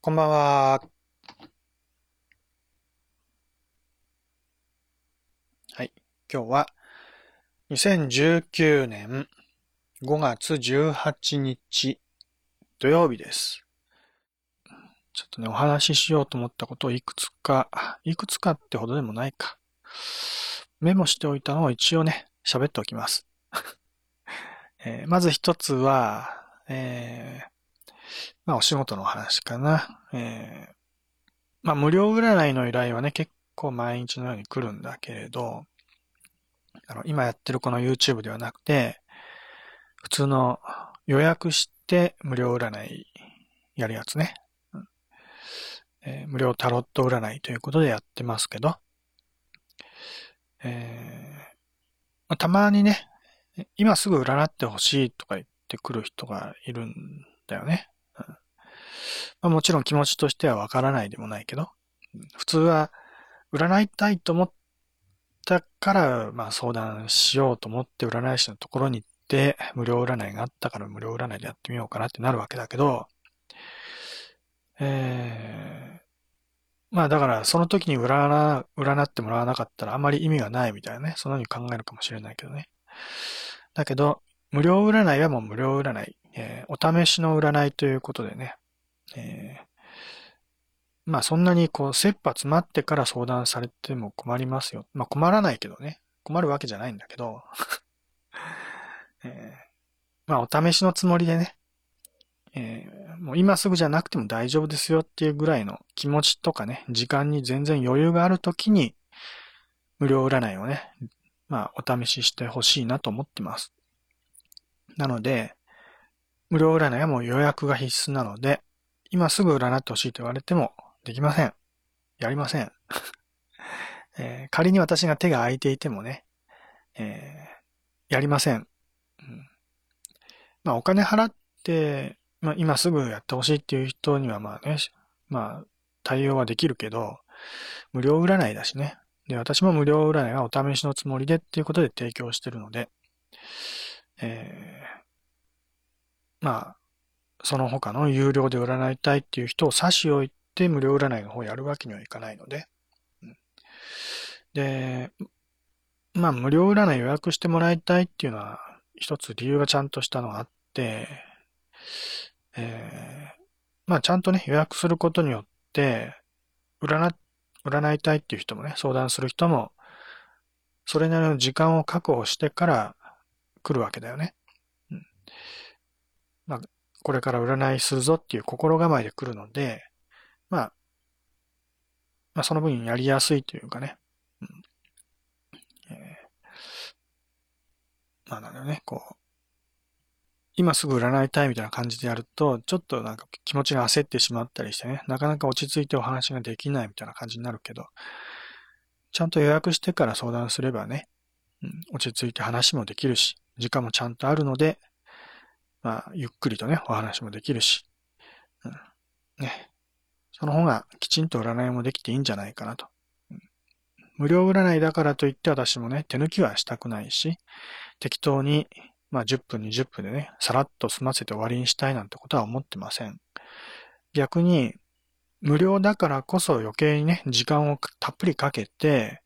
こんばんは。はい。今日は2019年5月18日土曜日です。ちょっとね、お話ししようと思ったことをいくつか、いくつかってほどでもないか。メモしておいたのを一応ね、喋っておきます。えー、まず一つは、えー、まあお仕事の話かな。えー、まあ無料占いの依頼はね、結構毎日のように来るんだけれど、あの、今やってるこの YouTube ではなくて、普通の予約して無料占いやるやつね。えー、無料タロット占いということでやってますけど、えーまあ、たまにね、今すぐ占ってほしいとか言ってくる人がいるんだよね。まあ、もちろん気持ちとしてはわからないでもないけど、普通は占いたいと思ったから、まあ相談しようと思って占い師のところに行って、無料占いがあったから無料占いでやってみようかなってなるわけだけど、えー、まあだからその時に占占ってもらわなかったらあまり意味がないみたいなね、そのように考えるかもしれないけどね。だけど、無料占いはもう無料占い、えー、お試しの占いということでね、えー、まあそんなにこう、切羽詰まってから相談されても困りますよ。まあ困らないけどね。困るわけじゃないんだけど、えー、まあお試しのつもりでね、えー、もう今すぐじゃなくても大丈夫ですよっていうぐらいの気持ちとかね、時間に全然余裕があるときに、無料占いをね、まあお試ししてほしいなと思ってます。なので、無料占いはもう予約が必須なので、今すぐ占ってほしいと言われてもできません。やりません。えー、仮に私が手が空いていてもね、えー、やりません。うん、まあお金払って、まあ今すぐやってほしいっていう人にはまあね、まあ対応はできるけど、無料占いだしね。で、私も無料占いはお試しのつもりでっていうことで提供してるので、えー、まあ、その他の有料で占いたいっていう人を差し置いて無料占いの方やるわけにはいかないので。で、まあ無料占い予約してもらいたいっていうのは一つ理由がちゃんとしたのがあって、えー、まあちゃんとね予約することによって占、占いたいっていう人もね、相談する人もそれなりの時間を確保してから来るわけだよね。うん、まあこれから占いするぞっていう心構えで来るので、まあ、まあ、その分やりやすいというかね、うん、まあなんだよね、こう、今すぐ占いたいみたいな感じでやると、ちょっとなんか気持ちが焦ってしまったりしてね、なかなか落ち着いてお話ができないみたいな感じになるけど、ちゃんと予約してから相談すればね、うん、落ち着いて話もできるし、時間もちゃんとあるので、まあ、ゆっくりとね、お話もできるし、うん、ね。その方がきちんと占いもできていいんじゃないかなと。うん、無料占いだからといって私もね、手抜きはしたくないし、適当に、まあ10分20分でね、さらっと済ませて終わりにしたいなんてことは思ってません。逆に、無料だからこそ余計にね、時間をたっぷりかけて、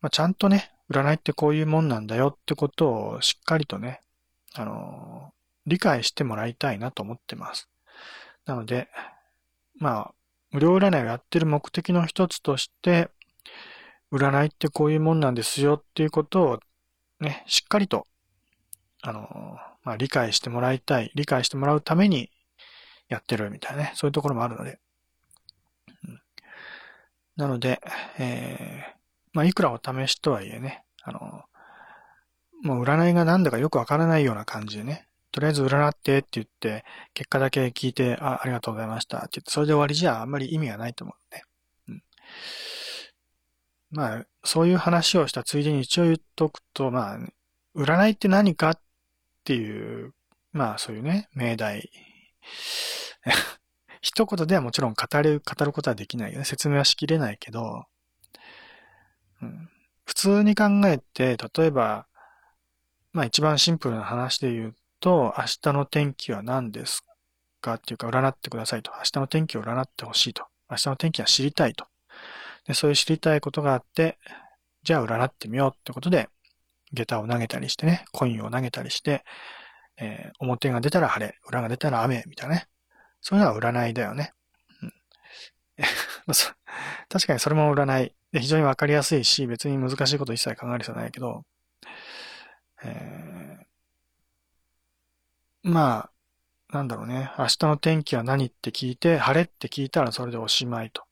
まあ、ちゃんとね、占いってこういうもんなんだよってことをしっかりとね、あの理解してもらいたいなと思ってます。なので、まあ、無料占いをやってる目的の一つとして、占いってこういうもんなんですよっていうことをね、しっかりと、あの、まあ、理解してもらいたい、理解してもらうためにやってるみたいなね、そういうところもあるので。うん、なので、えー、まあ、いくらお試しとはいえね、あの、もう占いが何だかよくわからないような感じでね、とりあえず占ってって言って、結果だけ聞いて、あ、ありがとうございましたって言って、それで終わりじゃあんまり意味がないと思うね。うん。まあ、そういう話をしたついでに一応言っとくと、まあ、占いって何かっていう、まあそういうね、命題。一言ではもちろん語る、語ることはできないよね。説明はしきれないけど、うん、普通に考えて、例えば、まあ一番シンプルな話で言うと、明日の天気は何ですかっていうか占ってくださいと。明日の天気を占ってほしいと。明日の天気は知りたいと。で、そういう知りたいことがあって、じゃあ占ってみようってことで、下駄を投げたりしてね、コインを投げたりして、えー、表が出たら晴れ、裏が出たら雨、みたいなね。そういうのは占いだよね。うん、確かにそれも占い。で非常にわかりやすいし、別に難しいこと一切考える必要ないけど、えー、まあ、なんだろうね。明日の天気は何って聞いて、晴れって聞いたらそれでおしまいと。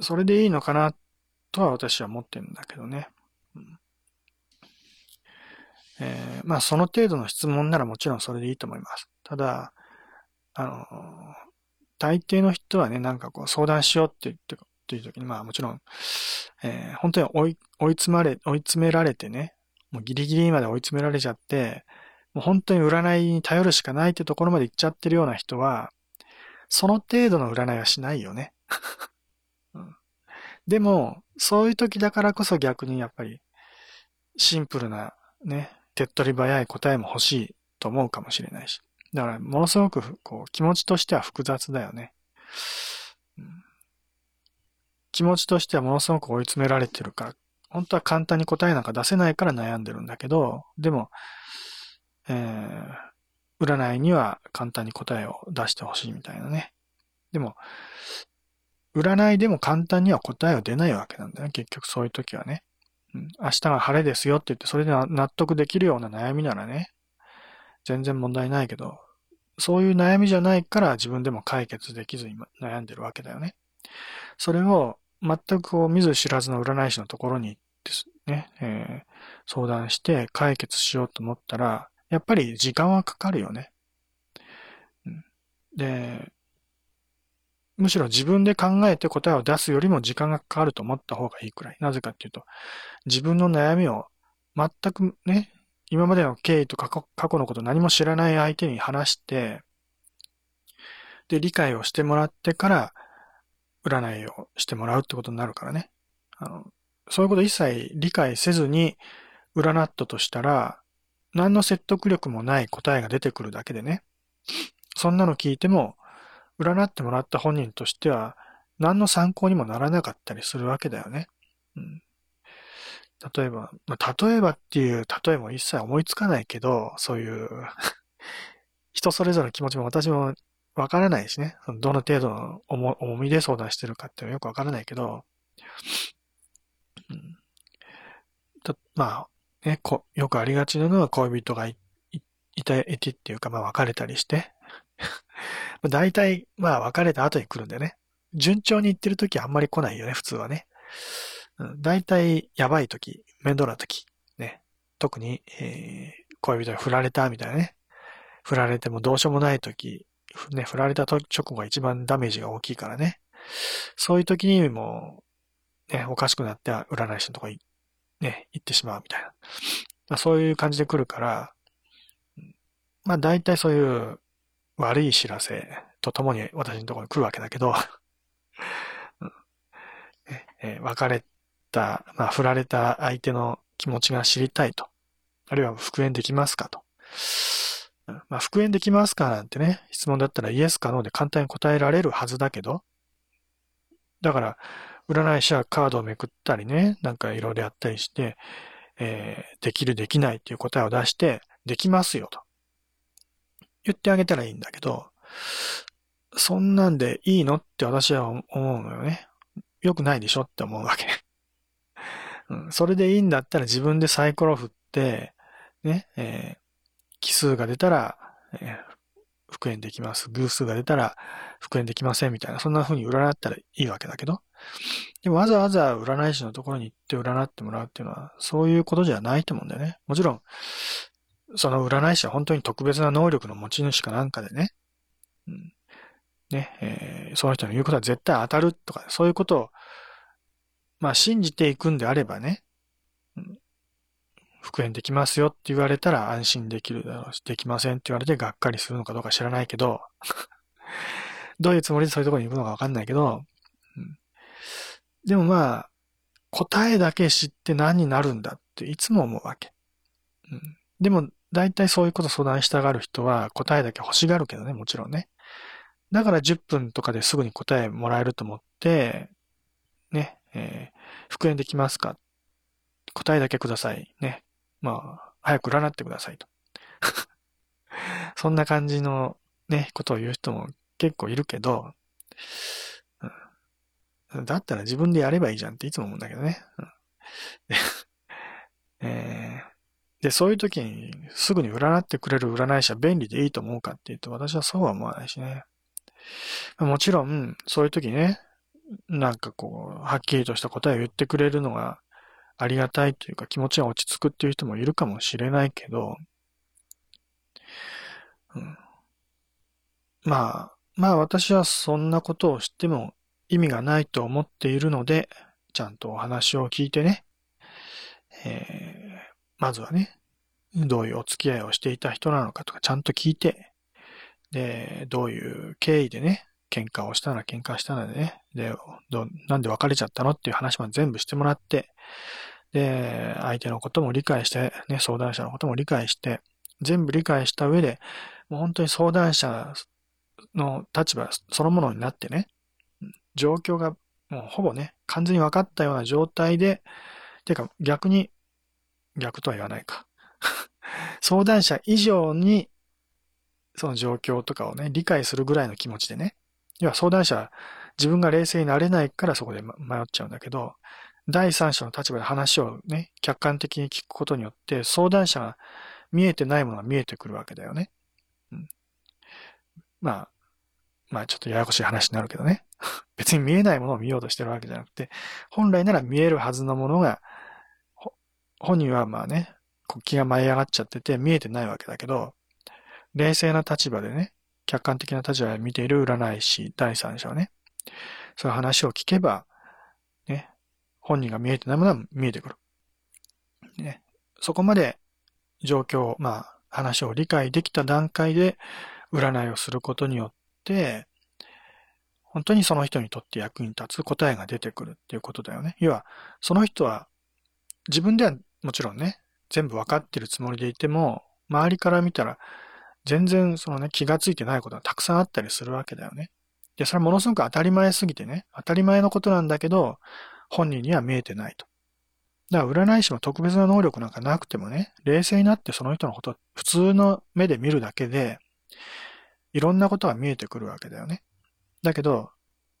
それでいいのかなとは私は思ってるんだけどね。うんえー、まあその程度の質問ならもちろんそれでいいと思います。ただ、あの、大抵の人はね、なんかこう相談しようって言ってという時に、まあもちろん、えー、本当に追い、追い詰まれ、追い詰められてね、もうギリギリまで追い詰められちゃって、もう本当に占いに頼るしかないってところまで行っちゃってるような人は、その程度の占いはしないよね。でも、そういう時だからこそ逆にやっぱり、シンプルなね、手っ取り早い答えも欲しいと思うかもしれないし。だから、ものすごく、こう、気持ちとしては複雑だよね。気持ちとしてはものすごく追い詰められてるから、本当は簡単に答えなんか出せないから悩んでるんだけど、でも、えー、占いには簡単に答えを出してほしいみたいなね。でも、占いでも簡単には答えは出ないわけなんだよね。結局そういう時はね。うん、明日が晴れですよって言って、それで納得できるような悩みならね、全然問題ないけど、そういう悩みじゃないから自分でも解決できずに悩んでるわけだよね。それを全くこう見ず知らずの占い師のところに行ですね、えー、相談して解決しようと思ったら、やっぱり時間はかかるよね。で、むしろ自分で考えて答えを出すよりも時間がかかると思った方がいいくらい。なぜかっていうと、自分の悩みを全くね、今までの経緯と過去過去のこと何も知らない相手に話して、で、理解をしてもらってから、占いをしてもらうってことになるからね。あの、そういうこと一切理解せずに占ったとしたら、何の説得力もない答えが出てくるだけでね。そんなの聞いても、占ってもらった本人としては、何の参考にもならなかったりするわけだよね。うん、例えば、まあ、例えばっていう例えも一切思いつかないけど、そういう 人それぞれの気持ちも私もわからないしね。どの程度の重みで相談してるかっていうのはよくわからないけど、とまあ、ね、こ、よくありがちなのは恋人がい、い、いた、いてっていうか、まあ別れたりして、大体、まあ別れた後に来るんだよね。順調に行ってる時はあんまり来ないよね、普通はね。うん、大体、やばい時、面倒な時、ね。特に、えー、恋人に振られたみたいなね。振られてもどうしようもない時、ね、振られた直後が一番ダメージが大きいからね。そういう時にも、ね、おかしくなって占い師のとこに、ね、行ってしまうみたいな。まあ、そういう感じで来るから、まあ大体そういう悪い知らせとともに私のところに来るわけだけど、え、別れた、まあ振られた相手の気持ちが知りたいと。あるいは復縁できますかと。まあ、復縁できますかなんてね、質問だったらイエスかノーで簡単に答えられるはずだけど、だから、占い師はカードをめくったりね、なんかいろいろやったりして、えー、できるできないっていう答えを出して、できますよと。言ってあげたらいいんだけど、そんなんでいいのって私は思うのよね。よくないでしょって思うわけ。うん、それでいいんだったら自分でサイコロ振って、ね、えー、奇数が出たら、えー、復縁できます。偶数が出たら復縁できませんみたいな、そんな風に占ったらいいわけだけど。でもわざわざ占い師のところに行って占ってもらうっていうのは、そういうことじゃないと思うんだよね。もちろん、その占い師は本当に特別な能力の持ち主かなんかでね、うん、ね、えー、その人の言うことは絶対当たるとか、そういうことを、まあ信じていくんであればね、うん、復縁できますよって言われたら安心できるだろうし、できませんって言われてがっかりするのかどうか知らないけど、どういうつもりでそういうところに行くのかわかんないけど、でもまあ、答えだけ知って何になるんだっていつも思うわけ。うん、でも、大体そういうこと相談したがる人は答えだけ欲しがるけどね、もちろんね。だから10分とかですぐに答えもらえると思って、ね、えー、復縁できますか？答えだけください。ね。まあ、早く占ってくださいと。そんな感じのね、ことを言う人も結構いるけど、だったら自分でやればいいじゃんっていつも思うんだけどね。うんえー、で、そういう時にすぐに占ってくれる占い師は便利でいいと思うかっていうと、私はそうは思わないしね。もちろん、そういう時ね、なんかこう、はっきりとした答えを言ってくれるのがありがたいというか気持ちが落ち着くっていう人もいるかもしれないけど、うん、まあ、まあ私はそんなことを知っても意味がないと思っているので、ちゃんとお話を聞いてね、えー、まずはね、どういうお付き合いをしていた人なのかとかちゃんと聞いて、で、どういう経緯でね、喧嘩をしたら喧嘩したのでね、で、どなんで別れちゃったのっていう話も全部してもらって、で、相手のことも理解して、ね、相談者のことも理解して、全部理解した上で、もう本当に相談者の立場そのものになってね、状況がもうほぼね、完全に分かったような状態で、てか逆に、逆とは言わないか。相談者以上に、その状況とかをね、理解するぐらいの気持ちでね。要は相談者は、自分が冷静になれないからそこで迷っちゃうんだけど、第三者の立場で話をね、客観的に聞くことによって、相談者が見えてないものが見えてくるわけだよね。うん、まあ、まあちょっとややこしい話になるけどね。別に見えないものを見ようとしてるわけじゃなくて、本来なら見えるはずのものが、本人はまあね、気が舞い上がっちゃってて見えてないわけだけど、冷静な立場でね、客観的な立場で見ている占い師、第三者はね、そういう話を聞けば、ね、本人が見えてないものは見えてくる。ね、そこまで状況、まあ、話を理解できた段階で占いをすることによって、本当にその人にとって役に立つ答えが出てくるっていうことだよね。要は、その人は自分ではもちろんね、全部わかってるつもりでいても、周りから見たら全然そのね、気がついてないことがたくさんあったりするわけだよね。で、それはものすごく当たり前すぎてね、当たり前のことなんだけど、本人には見えてないと。だから占い師も特別な能力なんかなくてもね、冷静になってその人のこと普通の目で見るだけで、いろんなことが見えてくるわけだよね。だけど、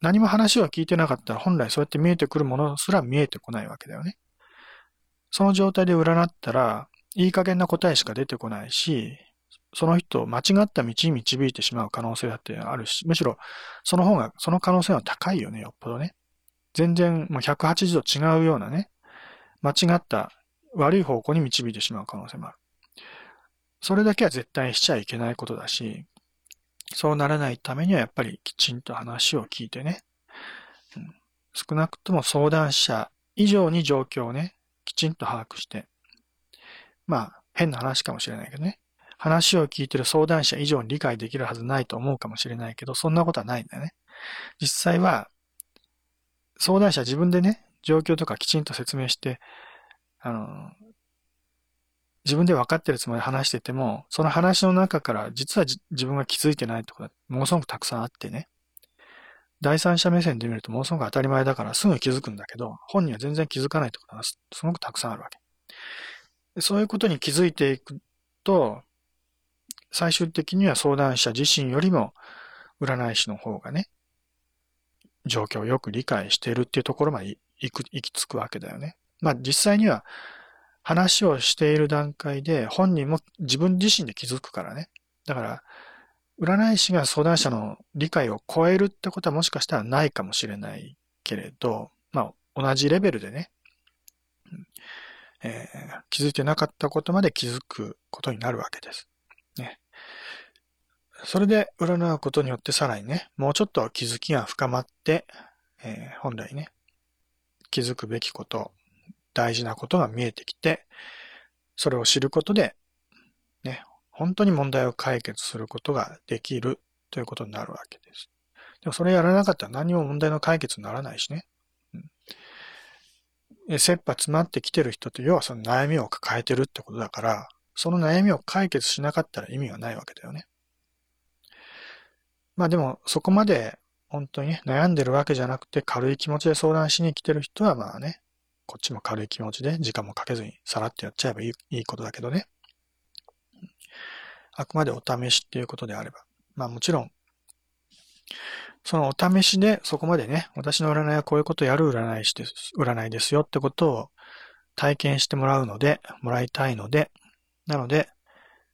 何も話を聞いてなかったら本来そうやって見えてくるものすら見えてこないわけだよね。その状態で占ったら、いい加減な答えしか出てこないし、その人を間違った道に導いてしまう可能性だってあるし、むしろその方が、その可能性は高いよね、よっぽどね。全然もう180度違うようなね、間違った悪い方向に導いてしまう可能性もある。それだけは絶対しちゃいけないことだし、そうならないためにはやっぱりきちんと話を聞いてね、少なくとも相談者以上に状況をね、きちんと把握して、まあ変な話かもしれないけどね、話を聞いてる相談者以上に理解できるはずないと思うかもしれないけど、そんなことはないんだよね。実際は、相談者自分でね、状況とかきちんと説明して、あの、自分で分かってるつもりで話してても、その話の中から実は自分が気づいてないところがものすごくたくさんあってね。第三者目線で見るとものすごく当たり前だからすぐ気づくんだけど、本人は全然気づかないところがすごくたくさんあるわけ。そういうことに気づいていくと、最終的には相談者自身よりも占い師の方がね、状況をよく理解しているっていうところまで行く、行き着くわけだよね。まあ実際には話をしている段階で本人も自分自身で気づくからね。だから、占い師が相談者の理解を超えるってことはもしかしたらないかもしれないけれど、まあ同じレベルでね、えー、気づいてなかったことまで気づくことになるわけです。ね。それで占うことによってさらにね、もうちょっと気づきが深まって、えー、本来ね、気づくべきこと、大事なことが見えてきて、それを知ることで、ね、本当に問題を解決することができるということになるわけです。でもそれやらなかったら何も問題の解決にならないしね。うん、切羽詰まってきてる人って要はその悩みを抱えてるってことだから、その悩みを解決しなかったら意味がないわけだよね。まあでも、そこまで本当にね、悩んでるわけじゃなくて軽い気持ちで相談しに来てる人はまあね、こっちも軽い気持ちで時間もかけずにさらってやっちゃえばいいいいことだけどね。あくまでお試しっていうことであれば。まあもちろん、そのお試しでそこまでね、私の占いはこういうことやる占いして占いですよってことを体験してもらうので、もらいたいので、なので、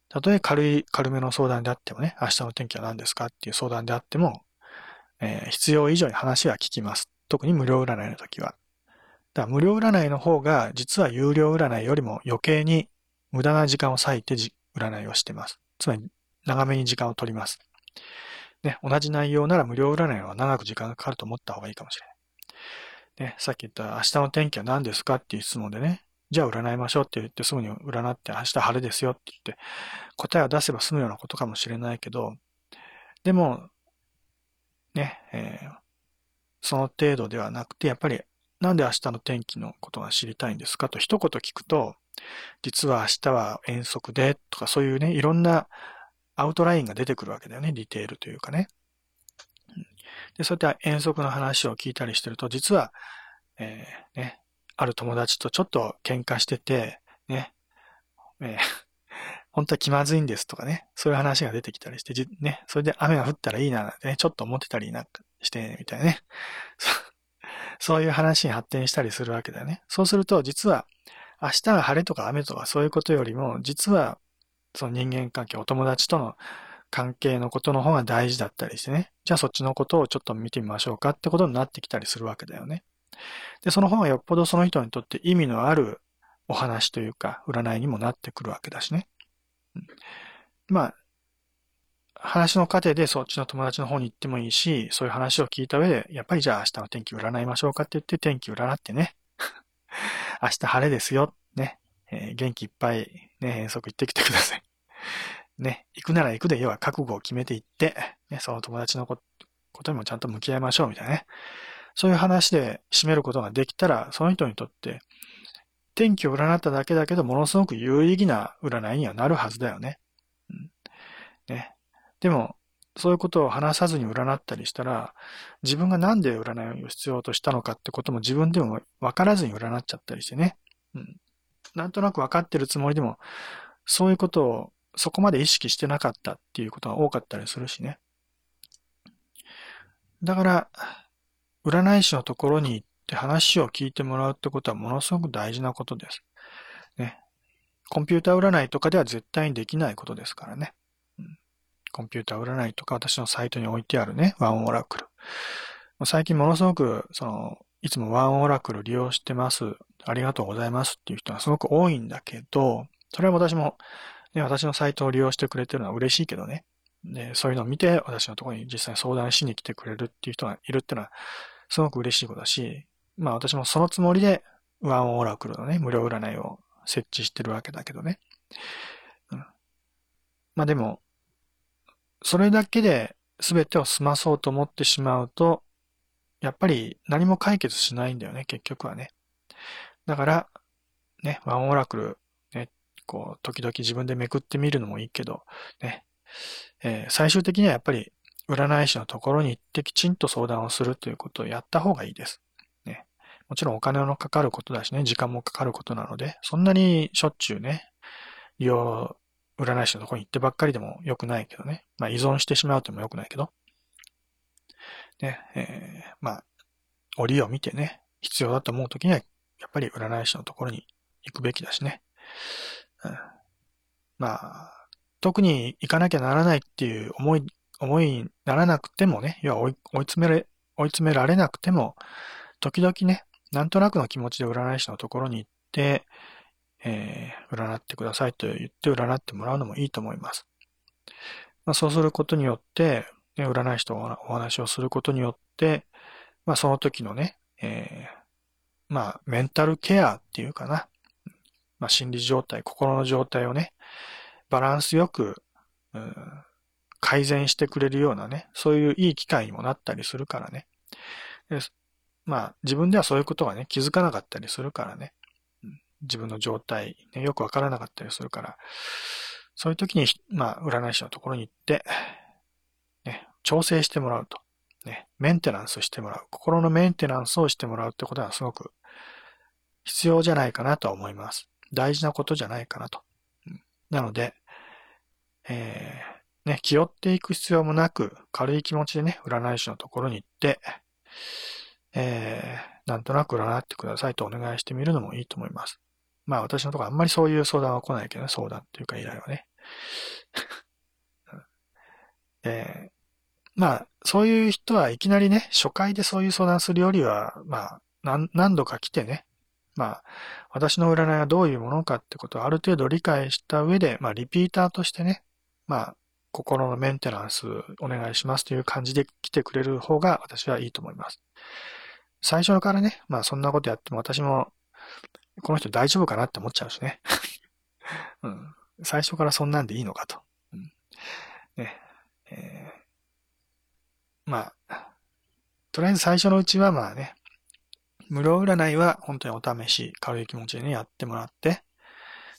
たとえ軽い、軽めの相談であってもね、明日の天気は何ですかっていう相談であっても、えー、必要以上に話は聞きます。特に無料占いの時は。だ無料占いの方が、実は有料占いよりも余計に無駄な時間を割いて占いをしてます。つまり、長めに時間を取ります。ね、同じ内容なら無料占いは長く時間がかかると思った方がいいかもしれない。ね、さっき言った明日の天気は何ですかっていう質問でね、じゃあ占いましょうって言ってすぐに占って明日晴れですよって言って答えを出せば済むようなことかもしれないけど、でも、ね、えー、その程度ではなくて、やっぱりなんで明日の天気のことが知りたいんですか？と一言聞くと、実は明日は遠足でとかそういうね、いろんなアウトラインが出てくるわけだよね。ディテールというかね。で、そういった遠足の話を聞いたりしてると、実は、えー、ね、ある友達とちょっと喧嘩してて、ね、えー、本当は気まずいんですとかね、そういう話が出てきたりして、ね、それで雨が降ったらいいなね、ちょっと思ってたりなんかして、みたいなね。そういう話に発展したりするわけだよね。そうすると、実は、明日が晴れとか雨とかそういうことよりも、実はその人間関係、お友達との関係のことの方が大事だったりしてね。じゃあそっちのことをちょっと見てみましょうかってことになってきたりするわけだよね。で、その方がよっぽどその人にとって意味のあるお話というか、占いにもなってくるわけだしね。うん、まあ、話の過程でそっちの友達の方に行ってもいいし、そういう話を聞いた上で、やっぱりじゃあ明日の天気占いましょうかって言って天気占ってね。明日晴れですよ。ね。えー、元気いっぱいね、遠足行ってきてください。ね、行くなら行くで、要は覚悟を決めていって、ね、その友達のことにもちゃんと向き合いましょうみたいなね。そういう話で締めることができたら、その人にとって、天気を占っただけだけど、ものすごく有意義な占いにはなるはずだよね。うん、ね。でも、そういうことを話さずに占ったりしたら、自分がなんで占いを必要としたのかってことも自分でも分からずに占っちゃったりしてね。うん。なんとなく分かってるつもりでも、そういうことをそこまで意識してなかったっていうことが多かったりするしね。だから、占い師のところに行って話を聞いてもらうってことはものすごく大事なことです。ね。コンピューター占いとかでは絶対にできないことですからね。コンピューター占いとか私のサイトに置いてあるね、ワンオラクル。最近ものすごく、その、いつもワンオラクル利用してます。ありがとうございますっていう人がすごく多いんだけど、それは私も、ね、私のサイトを利用してくれてるのは嬉しいけどね。で、そういうのを見て、私のところに実際相談しに来てくれるっていう人がいるっていうのは、すごく嬉しいことだし、まあ私もそのつもりで、ワンオラクルのね、無料占いを設置してるわけだけどね。うん、まあでも、それだけで全てを済まそうと思ってしまうと、やっぱり何も解決しないんだよね、結局はね。だから、ね、ワンオラクル、ね、こう、時々自分でめくってみるのもいいけど、ね、えー、最終的にはやっぱり占い師のところに行ってきちんと相談をするということをやった方がいいです。ね、もちろんお金のかかることだしね、時間もかかることなので、そんなにしょっちゅうね、利用、占い師のとこに行ってばっかりでも良くないけどね。まあ依存してしまうとも良くないけど。ね、えー、まあ、折を見てね、必要だと思うときには、やっぱり占い師のところに行くべきだしね。うん、まあ、特に行かなきゃならないっていう思い、思いにならなくてもね、要は追い追い詰められ、追い詰められなくても、時々ね、なんとなくの気持ちで占い師のところに行って、えー、占ってくださいと言って占ってもらうのもいいと思います。まあ、そうすることによって、ね、占い師とお話をすることによって、まあその時のね、えー、まあメンタルケアっていうかな。まあ心理状態、心の状態をね、バランスよく、うん、改善してくれるようなね、そういういい機会にもなったりするからね。まあ自分ではそういうことがね、気づかなかったりするからね。自分の状態、ね、よくわからなかったりするから、そういう時に、まあ、占い師のところに行って、ね、調整してもらうと。ね、メンテナンスしてもらう。心のメンテナンスをしてもらうってことはすごく必要じゃないかなとは思います。大事なことじゃないかなと。なので、えー、ね、気負っていく必要もなく、軽い気持ちでね、占い師のところに行って、えー、なんとなく占ってくださいとお願いしてみるのもいいと思います。まあ私のところあんまりそういう相談は来ないけどね、相談っていうか依頼はね。えー、まあ、そういう人はいきなりね、初回でそういう相談するよりは、まあ、何何度か来てね、まあ、私の占いはどういうものかってことをある程度理解した上で、まあ、リピーターとしてね、まあ、心のメンテナンスお願いしますという感じで来てくれる方が私はいいと思います。最初からね、まあそんなことやっても私も、この人大丈夫かなって思っちゃうしね。うん、最初からそんなんでいいのかと。うん、ね。えー、まあ、とりあえず最初のうちはまあね、無料占いは本当にお試し、軽い気持ちでね、やってもらって、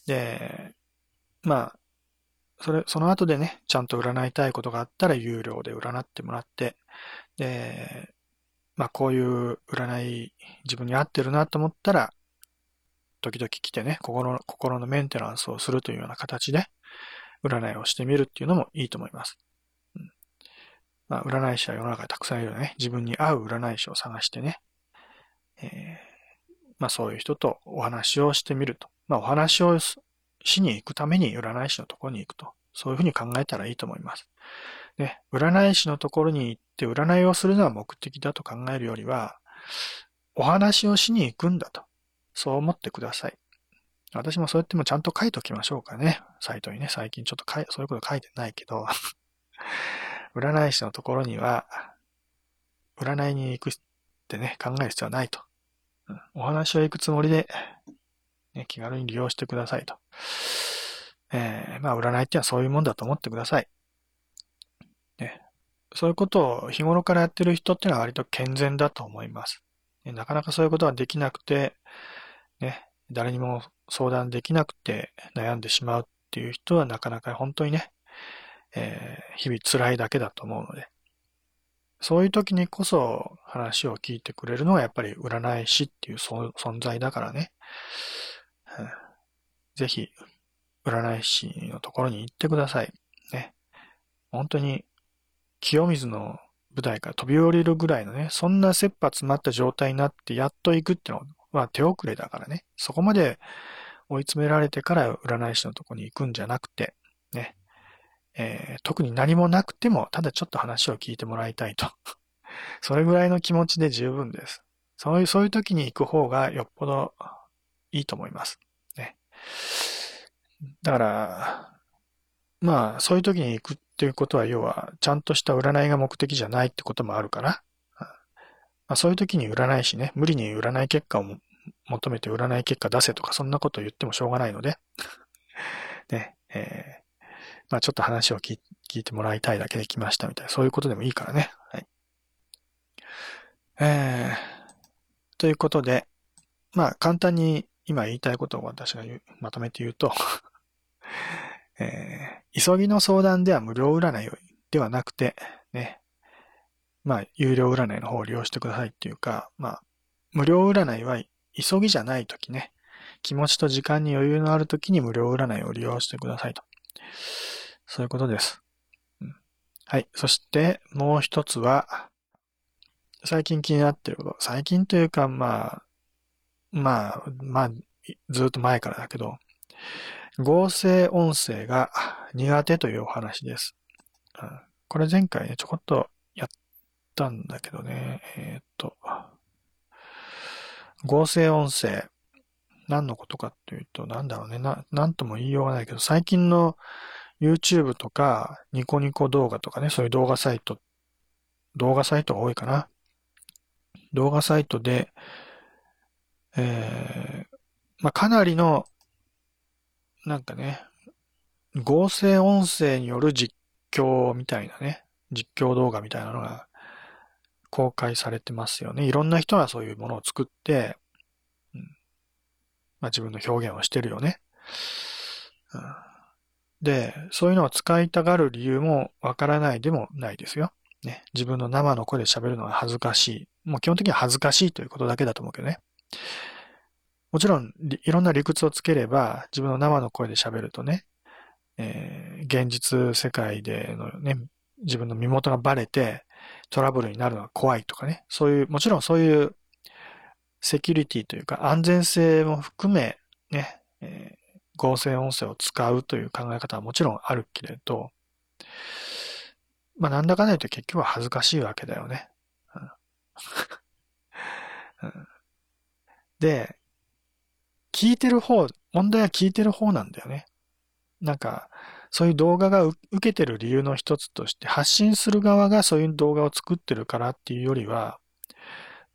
で、まあ、それ、その後でね、ちゃんと占いたいことがあったら有料で占ってもらって、で、まあこういう占い自分に合ってるなと思ったら、時々来てね、心の、心のメンテナンスをするというような形で、占いをしてみるっていうのもいいと思います。うん、まあ、占い師は世の中にたくさんいるよね。自分に合う占い師を探してね、えー、まあそういう人とお話をしてみると。まあお話をしに行くために占い師のところに行くと。そういうふうに考えたらいいと思います。ね、占い師のところに行って占いをするのは目的だと考えるよりは、お話をしに行くんだと。そう思ってください。私もそうやってもちゃんと書いときましょうかね。サイトにね。最近ちょっと書い、そういうこと書いてないけど、占い師のところには、占いに行くってね、考える必要はないと。うん、お話を行くつもりで、ね、気軽に利用してくださいと。えー、まあ、占いってのはそういうもんだと思ってください。ね。そういうことを日頃からやってる人ってのは割と健全だと思います。ね、なかなかそういうことができなくて、誰にも相談できなくて悩んでしまうっていう人はなかなか本当にね、えー、日々辛いだけだと思うので、そういう時にこそ話を聞いてくれるのがやっぱり占い師っていう存在だからね。ぜひ、占い師のところに行ってください。ね。本当に、清水の舞台から飛び降りるぐらいのね、そんな切羽詰まった状態になってやっと行くってのは手遅れだからね。そこまで追い詰められてから占い師のとこに行くんじゃなくて、ね。えー、特に何もなくても、ただちょっと話を聞いてもらいたいと。それぐらいの気持ちで十分です。そういう、そういう時に行く方がよっぽどいいと思います。ね。だから、まあ、そういう時に行くっていうことは、要は、ちゃんとした占いが目的じゃないってこともあるから、まあ、そういう時に占い師ね、無理に占い結果を求めて占い結果出せとか、そんなこと言ってもしょうがないので、ね、えー、まあちょっと話を聞いてもらいたいだけで来ましたみたいな、そういうことでもいいからね。はい。えー、ということで、まあ簡単に今言いたいことを私がまとめて言うと えー、急ぎの相談では無料占いではなくて、ね、まあ、有料占いの方を利用してくださいっていうか、まあ、無料占いは急ぎじゃないときね、気持ちと時間に余裕のあるときに無料占いを利用してくださいと。そういうことです。はい。そして、もう一つは、最近気になってること。最近というか、まあ、まあ、まあ、ずっと前からだけど、合成音声が苦手というお話です。うん、これ前回ね、ちょこっとたんだけどね、えー、っと、合成音声、何のことかっていうと、なんだろうね、な、なんとも言いようがないけど、最近の YouTube とか、ニコニコ動画とかね、そういう動画サイト、動画サイトが多いかな。動画サイトで、えー、まあ、かなりの、なんかね、合成音声による実況みたいなね、実況動画みたいなのが公開されてますよね。いろんな人がそういうものを作って、うん、まあ自分の表現をしてるよね。うん、で、そういうのを使いたがる理由もわからないでもないですよ。ね。自分の生の声で喋るのは恥ずかしい。もう基本的には恥ずかしいということだけだと思うけどね。もちろん、いろんな理屈をつければ、自分の生の声で喋るとね、えー、現実世界でのね、自分の身元がバレてトラブルになるのは怖いとかね、そういう、もちろんそういうセキュリティというか安全性も含め、ね、えー、合成音声を使うという考え方はもちろんあるけれど、まあなんだかんだ言って結局は恥ずかしいわけだよね。うん、で、聞いてる方、問題は聞いてる方なんだよね。なんか、そういう動画が受けてる理由の一つとして、発信する側がそういう動画を作ってるからっていうよりは、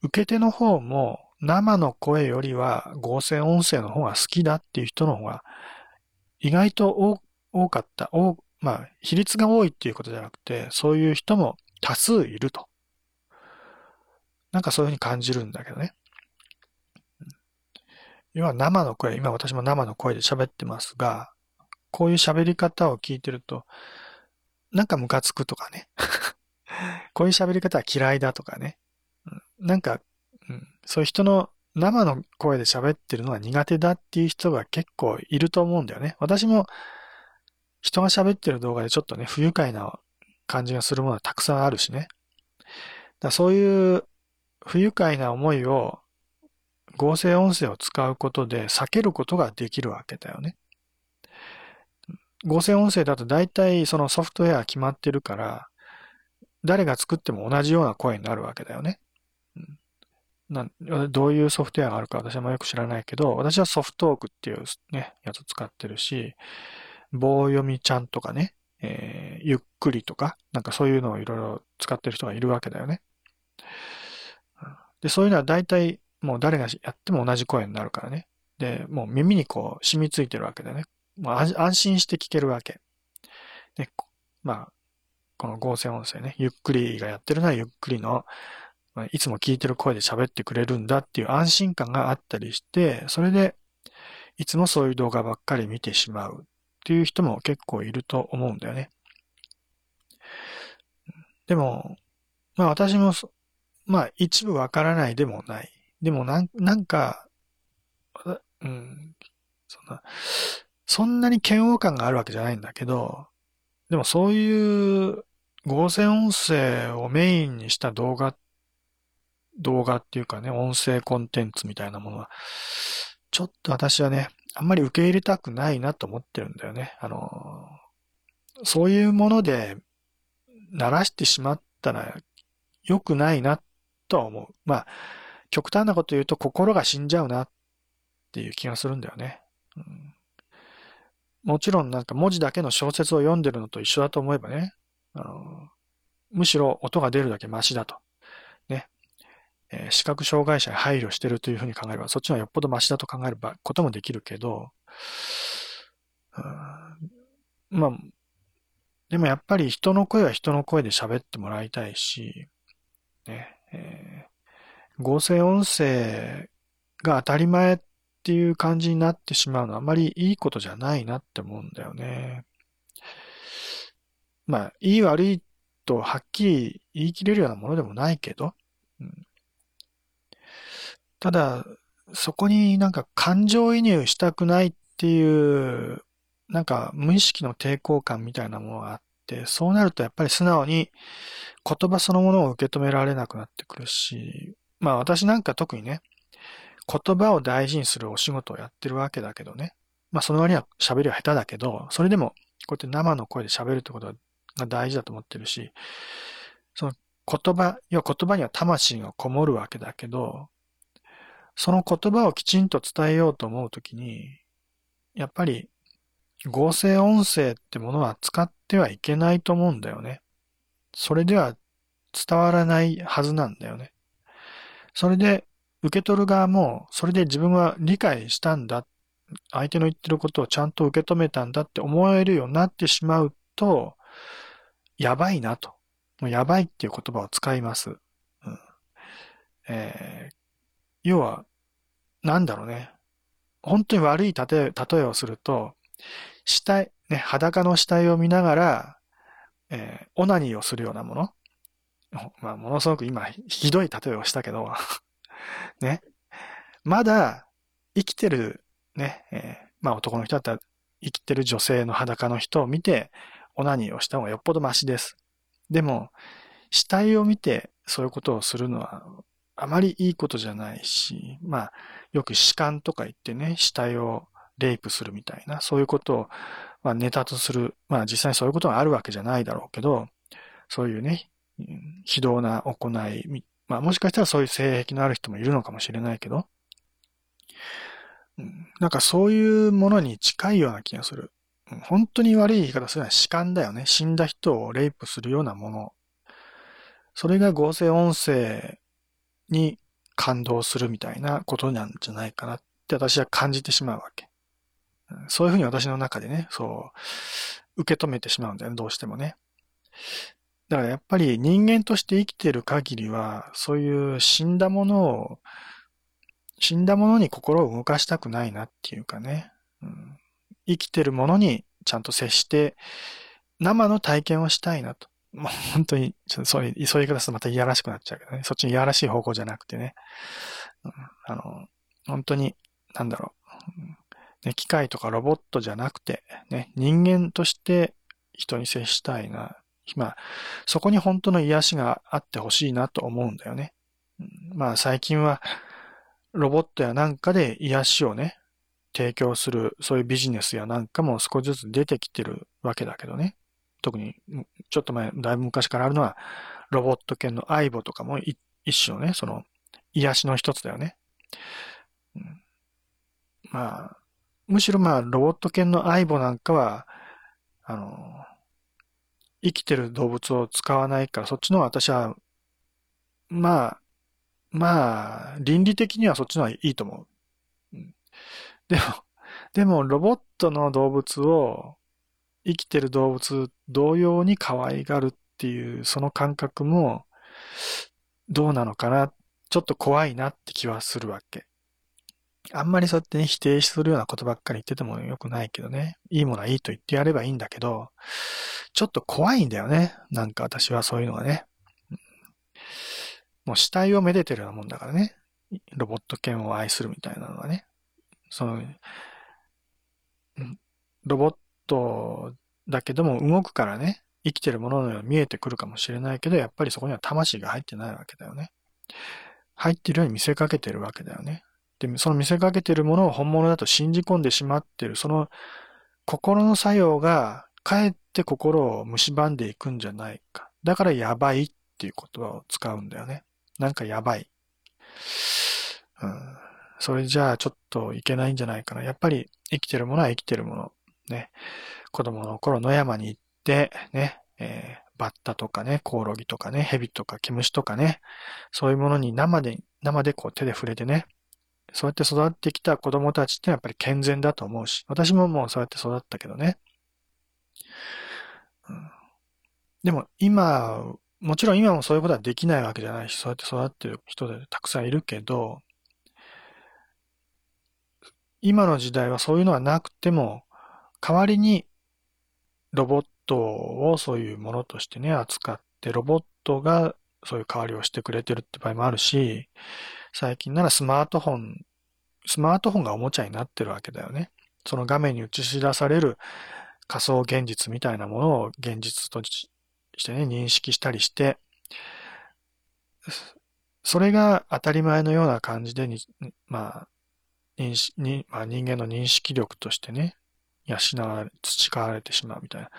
受け手の方も生の声よりは合成音声の方が好きだっていう人の方が意外と多かった。まあ、比率が多いっていうことじゃなくて、そういう人も多数いると。なんかそういうふうに感じるんだけどね。要は生の声、今私も生の声で喋ってますが、こういう喋り方を聞いてると、なんかムカつくとかね。こういう喋り方は嫌いだとかね。なんか、うん、そういう人の生の声で喋ってるのは苦手だっていう人が結構いると思うんだよね。私も人が喋ってる動画でちょっとね、不愉快な感じがするものはたくさんあるしね。だそういう不愉快な思いを合成音声を使うことで避けることができるわけだよね。合成音声だと大体そのソフトウェア決まってるから、誰が作っても同じような声になるわけだよね。などういうソフトウェアがあるか私はよく知らないけど、私はソフトークっていうね、やつ使ってるし、棒読みちゃんとかね、えー、ゆっくりとか、なんかそういうのをいろいろ使ってる人がいるわけだよね。で、そういうのは大体もう誰がやっても同じ声になるからね。で、もう耳にこう染みついてるわけだよね。もう安心して聞けるわけ。で、まあ、この合成音声ね、ゆっくりがやってるのはゆっくりの、まあ、いつも聞いてる声で喋ってくれるんだっていう安心感があったりして、それで、いつもそういう動画ばっかり見てしまうっていう人も結構いると思うんだよね。でも、まあ私も、まあ一部わからないでもない。でもなんなんか、うん、そんな、そんなに嫌悪感があるわけじゃないんだけど、でもそういう合成音声をメインにした動画、動画っていうかね、音声コンテンツみたいなものは、ちょっと私はね、あんまり受け入れたくないなと思ってるんだよね。あの、そういうもので鳴らしてしまったら良くないなとは思う。まあ、極端なこと言うと心が死んじゃうなっていう気がするんだよね。うん、もちろんなんか文字だけの小説を読んでるのと一緒だと思えばね、あのむしろ音が出るだけマシだと。ね。えー、視覚障害者に配慮してるというふうに考えれば、そっちのはよっぽどマシだと考えることもできるけど、まあ、でもやっぱり人の声は人の声で喋ってもらいたいし、ね、え合成音声が当たり前っていう感じになってしまうのはあまりいいことじゃないなって思うんだよね。まあ、いい悪いとはっきり言い切れるようなものでもないけど、うん、ただ、そこになんか感情移入したくないっていう、なんか無意識の抵抗感みたいなものがあって、そうなるとやっぱり素直に言葉そのものを受け止められなくなってくるし、まあ私なんか特にね、言葉を大事にするお仕事をやってるわけだけどね。まあその割には喋りは下手だけど、それでもこうやって生の声で喋るってことが大事だと思ってるし、その言葉、要は言葉には魂がこもるわけだけど、その言葉をきちんと伝えようと思うときに、やっぱり合成音声ってものは使ってはいけないと思うんだよね。それでは伝わらないはずなんだよね。それで、受け取る側も、それで自分は理解したんだ。相手の言ってることをちゃんと受け止めたんだって思えるようになってしまうと、やばいなと。もうやばいっていう言葉を使います。うんえー、要は、なんだろうね。本当に悪い例え、例えをすると、死体、ね、裸の死体を見ながら、えー、オナニーをするようなもの。まあ、ものすごく今、ひどい例えをしたけど、ね。まだ、生きてる、ね、えー、まあ男の人だったら、生きてる女性の裸の人を見て、オナニーをした方がよっぽどマシです。でも、死体を見てそういうことをするのは、あまりいいことじゃないし、まあ、よく死棺とか言ってね、死体をレイプするみたいな、そういうことを、まあ、ネタとする、まあ実際にそういうことがあるわけじゃないだろうけど、そういうね、非道な行い、まあもしかしたらそういう性癖のある人もいるのかもしれないけど、なんかそういうものに近いような気がする。本当に悪い言い方するのは死観だよね。死んだ人をレイプするようなもの。それが合成音声に感動するみたいなことなんじゃないかなって私は感じてしまうわけ。そういうふうに私の中でね、そう、受け止めてしまうんだよね、どうしてもね。だからやっぱり人間として生きている限りは、そういう死んだものを、死んだものに心を動かしたくないなっていうかね、うん、生きてるものにちゃんと接して、生の体験をしたいなと。もう本当に、ちょっとそういう、そういう言い方するとまたいやらしくなっちゃうけどね。そっちにいやらしい方向じゃなくてね。うん、あの、本当に、なんだろう、ね。機械とかロボットじゃなくて、ね、人間として人に接したいな。まあ、そこに本当の癒しがあってほしいなと思うんだよね。まあ最近は、ロボットやなんかで癒しをね、提供する、そういうビジネスやなんかも少しずつ出てきてるわけだけどね。特に、ちょっと前、だいぶ昔からあるのは、ロボット犬のアイボとかも一種のね、その、癒しの一つだよね。まあ、むしろまあ、ロボット犬のアイボなんかは、あの、生きてる動物を使わないから、そっちの私は、まあ、まあ、倫理的にはそっちの方がいいと思う。でも、でも、ロボットの動物を生きてる動物同様に可愛がるっていう、その感覚も、どうなのかな、ちょっと怖いなって気はするわけ。あんまりそうやってね、否定するようなことばっかり言っててもよくないけどね。いいものはいいと言ってやればいいんだけど、ちょっと怖いんだよね。なんか私はそういうのがね。もう死体をめでてるようなもんだからね。ロボット犬を愛するみたいなのはね。その、ロボットだけども動くからね、生きてるもののように見えてくるかもしれないけど、やっぱりそこには魂が入ってないわけだよね。入ってるように見せかけてるわけだよね。で、その見せかけてるものを本物だと信じ込んでしまってる、その心の作用がかえって心を蝕んでいくんじゃないか。だからやばいっていう言葉を使うんだよね。なんかやばい。うん、それじゃあちょっといけないんじゃないかな。やっぱり生きてるものは生きてるもの。ね。子供の頃野山に行って、ね、えー、バッタとかね、コオロギとかね、ヘビとか毛虫とかね、そういうものに生で、生でこう手で触れてね、そうやって育ってきた子供たちってやっぱり健全だと思うし、私ももうそうやって育ったけどね。でも今、もちろん今もそういうことはできないわけじゃないし、そうやって育ってる人でたくさんいるけど、今の時代はそういうのはなくても、代わりにロボットをそういうものとしてね、扱って、ロボットがそういう代わりをしてくれてるって場合もあるし、最近ならスマートフォン、スマートフォンがおもちゃになってるわけだよね。その画面に映し出される仮想現実みたいなものを現実としてね、認識したりして、それが当たり前のような感じでに、まあ、認識に、まあ、人間の認識力としてね、養われ、培われてしまうみたいな。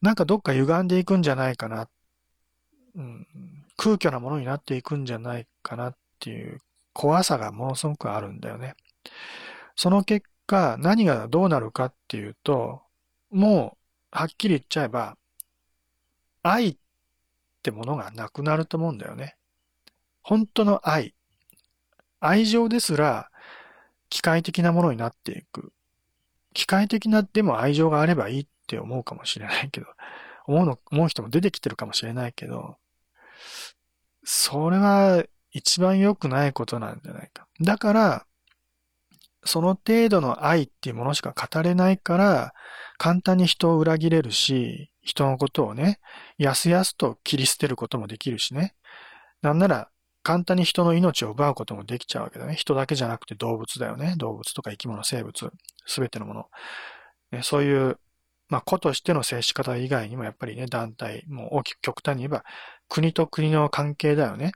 なんかどっか歪んでいくんじゃないかな。うん、空虚なものになっていくんじゃないかなっていう怖さがものすごくあるんだよね。その結果、何がどうなるかっていうと、もう、はっきり言っちゃえば、愛ってものがなくなると思うんだよね。本当の愛。愛情ですら、機械的なものになっていく。機械的なでも愛情があればいいって思うかもしれないけど、思うの、思う人も出てきてるかもしれないけど、それは一番良くないことなんじゃないか。だから、その程度の愛っていうものしか語れないから、簡単に人を裏切れるし、人のことをね、やすやすと切り捨てることもできるしね。なんなら、簡単に人の命を奪うこともできちゃうわけだね。人だけじゃなくて動物だよね。動物とか生き物、生物、すべてのもの。ね、そういう、まあ、子としての接し方以外にもやっぱりね、団体、もう大きく極端に言えば、国と国の関係だよね。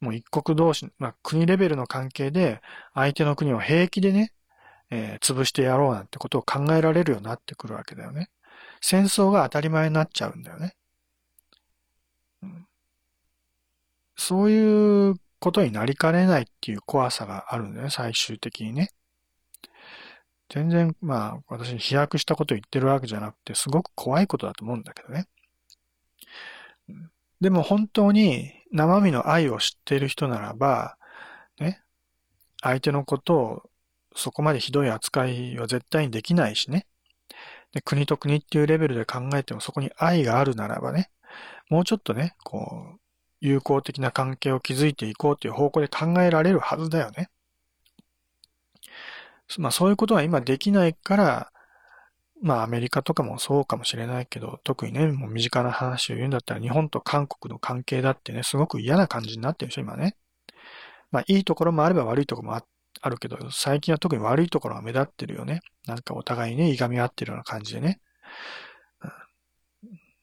もう一国同士、まあ、国レベルの関係で、相手の国を平気でね、えー、潰してやろうなんてことを考えられるようになってくるわけだよね。戦争が当たり前になっちゃうんだよね。そういうことになりかねないっていう怖さがあるんだよね、最終的にね。全然、まあ、私飛躍したこと言ってるわけじゃなくて、すごく怖いことだと思うんだけどね。でも本当に生身の愛を知っている人ならば、ね、相手のことをそこまでひどい扱いは絶対にできないしね。で国と国っていうレベルで考えてもそこに愛があるならばね、もうちょっとね、こう、友好的な関係を築いていこうという方向で考えられるはずだよね。まあそういうことが今できないから、まあアメリカとかもそうかもしれないけど、特にね、もう身近な話を言うんだったら日本と韓国の関係だってね、すごく嫌な感じになってるでしょ、今ね。まあいいところもあれば悪いところもあるけど、最近は特に悪いところが目立ってるよね。なんかお互いね、いがみ合ってるような感じでね。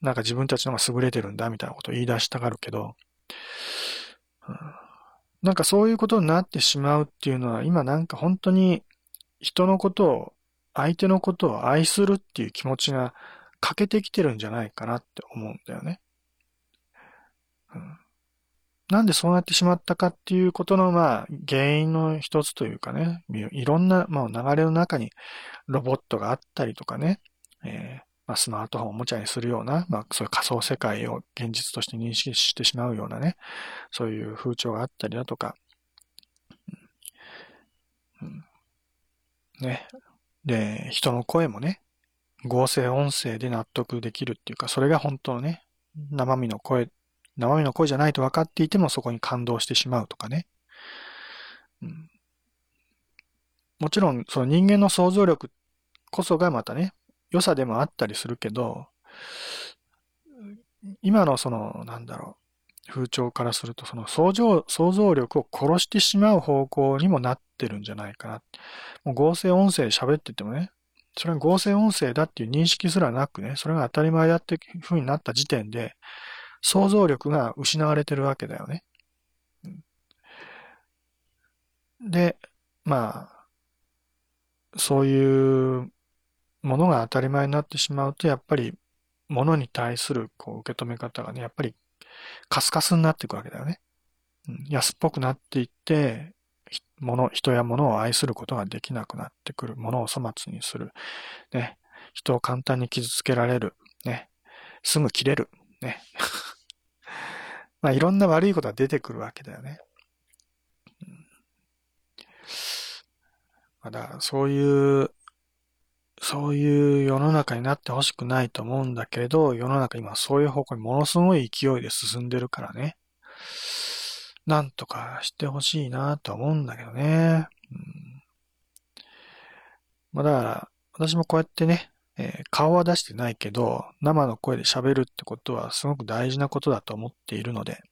なんか自分たちの方が優れてるんだみたいなことを言い出したがるけど、なんかそういうことになってしまうっていうのは、今なんか本当に人のことを、相手のことを愛するっていう気持ちが欠けてきてるんじゃないかなって思うんだよね。うん、なんでそうなってしまったかっていうことの、まあ、原因の一つというかね、いろんな、まあ、流れの中にロボットがあったりとかね、えーまあ、スマートフォンをおもちゃにするような、まあ、そういう仮想世界を現実として認識してしまうようなね、そういう風潮があったりだとか、ね。で、人の声もね、合成音声で納得できるっていうか、それが本当のね、生身の声、生身の声じゃないと分かっていてもそこに感動してしまうとかね。うん、もちろん、その人間の想像力こそがまたね、良さでもあったりするけど、今のその、なんだろう、風潮からすると、その想像、想像力を殺してしまう方向にもなってるんじゃないかな。もう合成音声喋っててもね、それが合成音声だっていう認識すらなくね、それが当たり前だっていう風になった時点で、想像力が失われてるわけだよね。で、まあ、そういうものが当たり前になってしまうと、やっぱり、ものに対するこう受け止め方がね、やっぱりカスカスになっていくわけだよね。安っぽくなっていって、物、人や物を愛することができなくなってくる。物を粗末にする。ね。人を簡単に傷つけられる。ね。すぐ切れる。ね。まあいろんな悪いことが出てくるわけだよね。うん、ま、だからそういうそういう世の中になってほしくないと思うんだけれど、世の中今そういう方向にものすごい勢いで進んでるからね。なんとかしてほしいなと思うんだけどね。まあだから、私もこうやってね、えー、顔は出してないけど、生の声で喋るってことはすごく大事なことだと思っているので、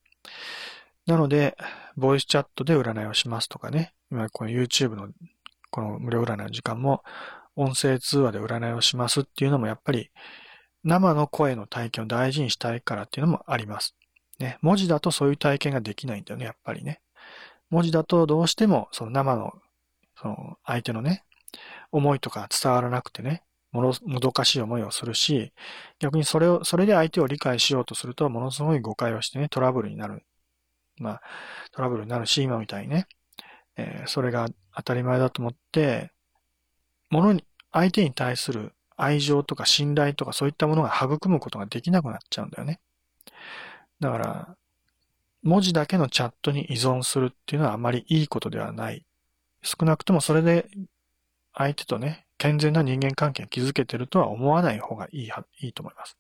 なので、ボイスチャットで占いをしますとかね、今この YouTube のこの無料占いの時間も音声通話で占いをしますっていうのもやっぱり生の声の体験を大事にしたいからっていうのもあります。ね、文字だとそういう体験ができないんだよね、やっぱりね。文字だとどうしてもその生のその相手のね、思いとか伝わらなくてね、もの、もどかしい思いをするし、逆にそれを、それで相手を理解しようとすると、ものすごい誤解をしてね、トラブルになる。まあ、トラブルになるし、今みたいにね、えー、それが当たり前だと思って、ものに、相手に対する愛情とか信頼とかそういったものが育むことができなくなっちゃうんだよね。だから、文字だけのチャットに依存するっていうのはあまりいいことではない。少なくともそれで相手とね、健全な人間関係を築けてるとは思わない方がいいいいと思います。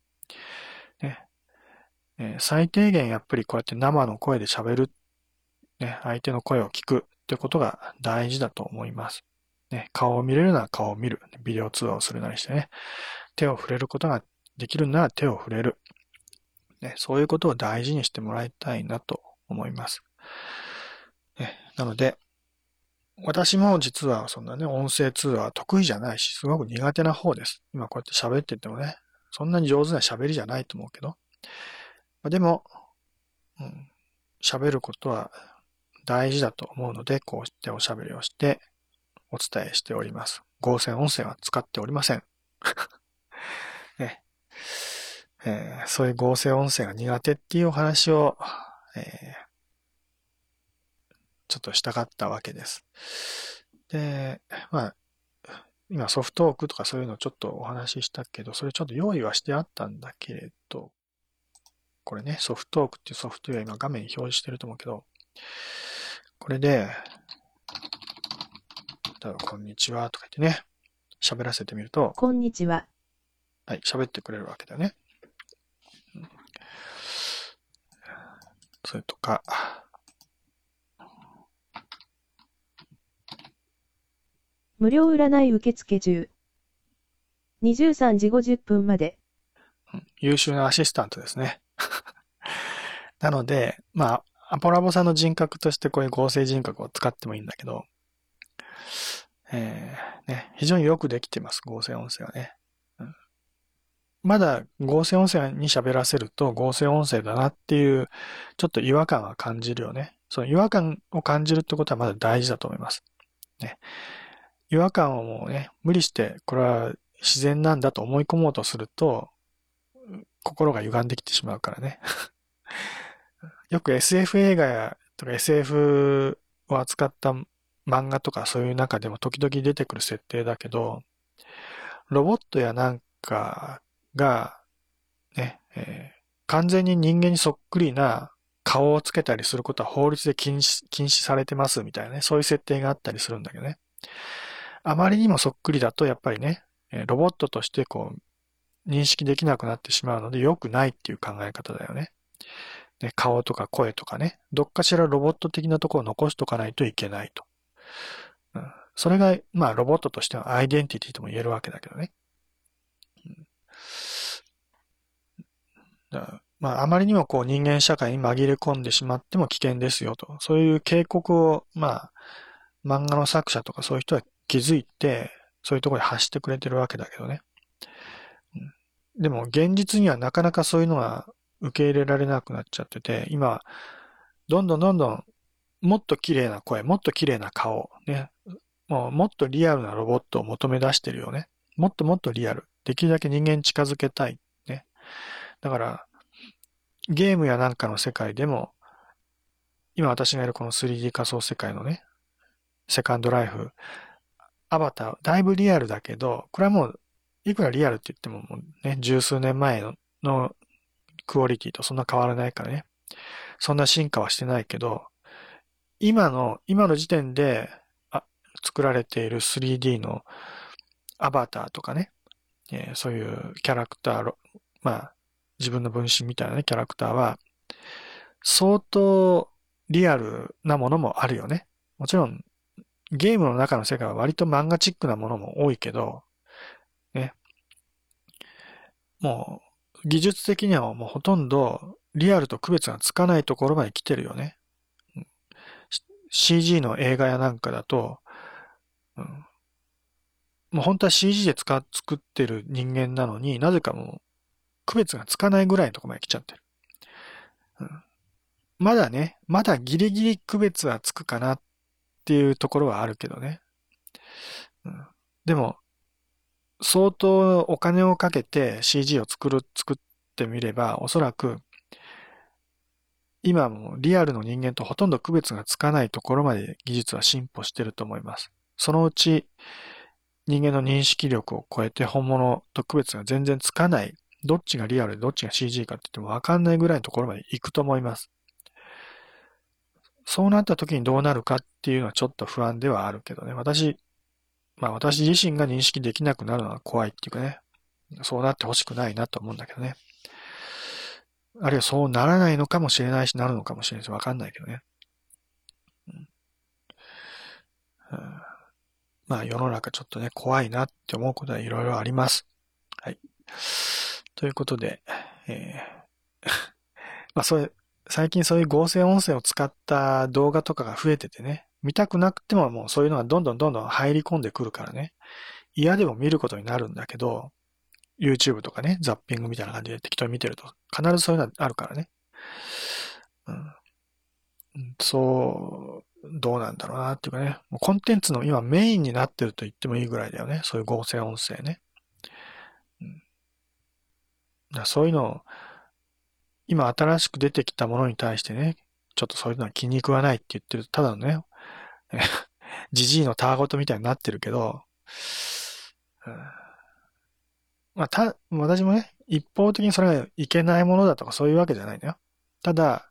ねえー、最低限やっぱりこうやって生の声で喋る、ね、相手の声を聞くってことが大事だと思います。ね、顔を見れるなら顔を見る。ビデオ通話をするなりしてね。手を触れることができるなら手を触れる。ね、そういうことを大事にしてもらいたいなと思います。ね、なので、私も実はそんなね、音声通話は得意じゃないし、すごく苦手な方です。今こうやって喋っててもね、そんなに上手な喋りじゃないと思うけど。ま、でも、うん、喋ることは大事だと思うので、こうしておしゃべりをしてお伝えしております。合成音声は使っておりません。ねえー、そういう合成音声が苦手っていうお話を、えー、ちょっとしたかったわけです。で、まあ、今ソフトオークとかそういうのちょっとお話ししたけど、それちょっと用意はしてあったんだけれど、これね、ソフトオークっていうソフトウェア今画面に表示してると思うけど、これで、例えばこんにちはとか言ってね、喋らせてみると、こんにちは。はい、喋ってくれるわけだよね。それとか、無料占い受付中。23時50分まで。優秀なアシスタントですね。なので、まあ、アポラボさんの人格としてこういう合成人格を使ってもいいんだけど、えー、ね、非常によくできてます、合成音声はね。まだ合成音声に喋らせると合成音声だなっていう、ちょっと違和感は感じるよね。その違和感を感じるってことはまだ大事だと思います。ね。違和感をもうね、無理して、これは自然なんだと思い込もうとすると、心が歪んできてしまうからね。よく SF 映画や、とか SF を扱った漫画とかそういう中でも時々出てくる設定だけど、ロボットやなんかが、ね、えー、完全に人間にそっくりな顔をつけたりすることは法律で禁止、禁止されてますみたいなね、そういう設定があったりするんだけどね。あまりにもそっくりだと、やっぱりね、ロボットとしてこう、認識できなくなってしまうので良くないっていう考え方だよね。ね顔とか声とかね、どっかしらロボット的なところを残しとかないといけないと。うん、それが、まあ、ロボットとしてはアイデンティティとも言えるわけだけどね。うん、まあ、あまりにもこう人間社会に紛れ込んでしまっても危険ですよと。そういう警告を、まあ、漫画の作者とかそういう人は気づいて、そういうところで発してくれてるわけだけどね。でも現実にはなかなかそういうのが受け入れられなくなっちゃってて、今、どんどんどんどんもっと綺麗な声、もっと綺麗な顔、ね。もうもっとリアルなロボットを求め出してるよね。もっともっとリアル。できるだけ人間近づけたい。ね。だから、ゲームやなんかの世界でも、今私がいるこの 3D 仮想世界のね、セカンドライフ、アバター、だいぶリアルだけど、これはもう、いくらリアルって言ってももうね、十数年前ののクオリティとそんな変わらないからね。そんな進化はしてないけど、今の、今の時点で、あ、作られている 3D のアバターとかね、えー、そういうキャラクター、まあ、自分の分身みたいなね、キャラクターは、相当リアルなものもあるよね。もちろん、ゲームの中の世界は割と漫画チックなものも多いけど、ね。もう、技術的にはもうほとんどリアルと区別がつかないところまで来てるよね。CG の映画やなんかだと、うん、もう本当は CG で使作ってる人間なのになぜかもう区別がつかないぐらいのとこまで来ちゃってる。うん、まだね、まだギリギリ区別はつくかなっていうところはあるけどね。うん、でも、相当お金をかけて CG を作る、作ってみれば、おそらく、今もリアルの人間とほとんど区別がつかないところまで技術は進歩してると思います。そのうち人間の認識力を超えて本物と区別が全然つかない、どっちがリアルでどっちが CG かって言ってもわかんないぐらいのところまで行くと思います。そうなった時にどうなるかっていうのはちょっと不安ではあるけどね。私、まあ私自身が認識できなくなるのは怖いっていうかね。そうなってほしくないなと思うんだけどね。あるいはそうならないのかもしれないし、なるのかもしれないし、わかんないけどね。うん、まあ世の中ちょっとね、怖いなって思うことはいろいろあります。はい。ということで、えー まあそれ、最近そういう合成音声を使った動画とかが増えててね、見たくなくてももうそういうのがどんどんどんどん入り込んでくるからね、嫌でも見ることになるんだけど、YouTube とかね、ザッピングみたいな感じで適当に見てると、必ずそういうのあるからね。うん。そう、どうなんだろうなっていうかね。もうコンテンツの今メインになってると言ってもいいぐらいだよね。そういう合成音声ね。だそういうのを、今新しく出てきたものに対してね、ちょっとそういうのは気に食わないって言ってるただのね、じじいのたわごとみたいになってるけど、うん、まあ、た、私もね、一方的にそれがいけないものだとかそういうわけじゃないんだよ。ただ、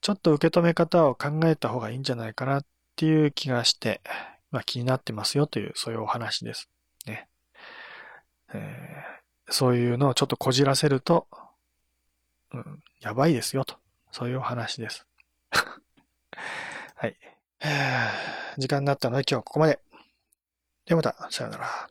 ちょっと受け止め方を考えた方がいいんじゃないかなっていう気がして、まあ気になってますよという、そういうお話です。ね。えー、そういうのをちょっとこじらせると、うん、やばいですよと。そういうお話です。はい。時間になったので今日はここまで。ではまた、さよなら。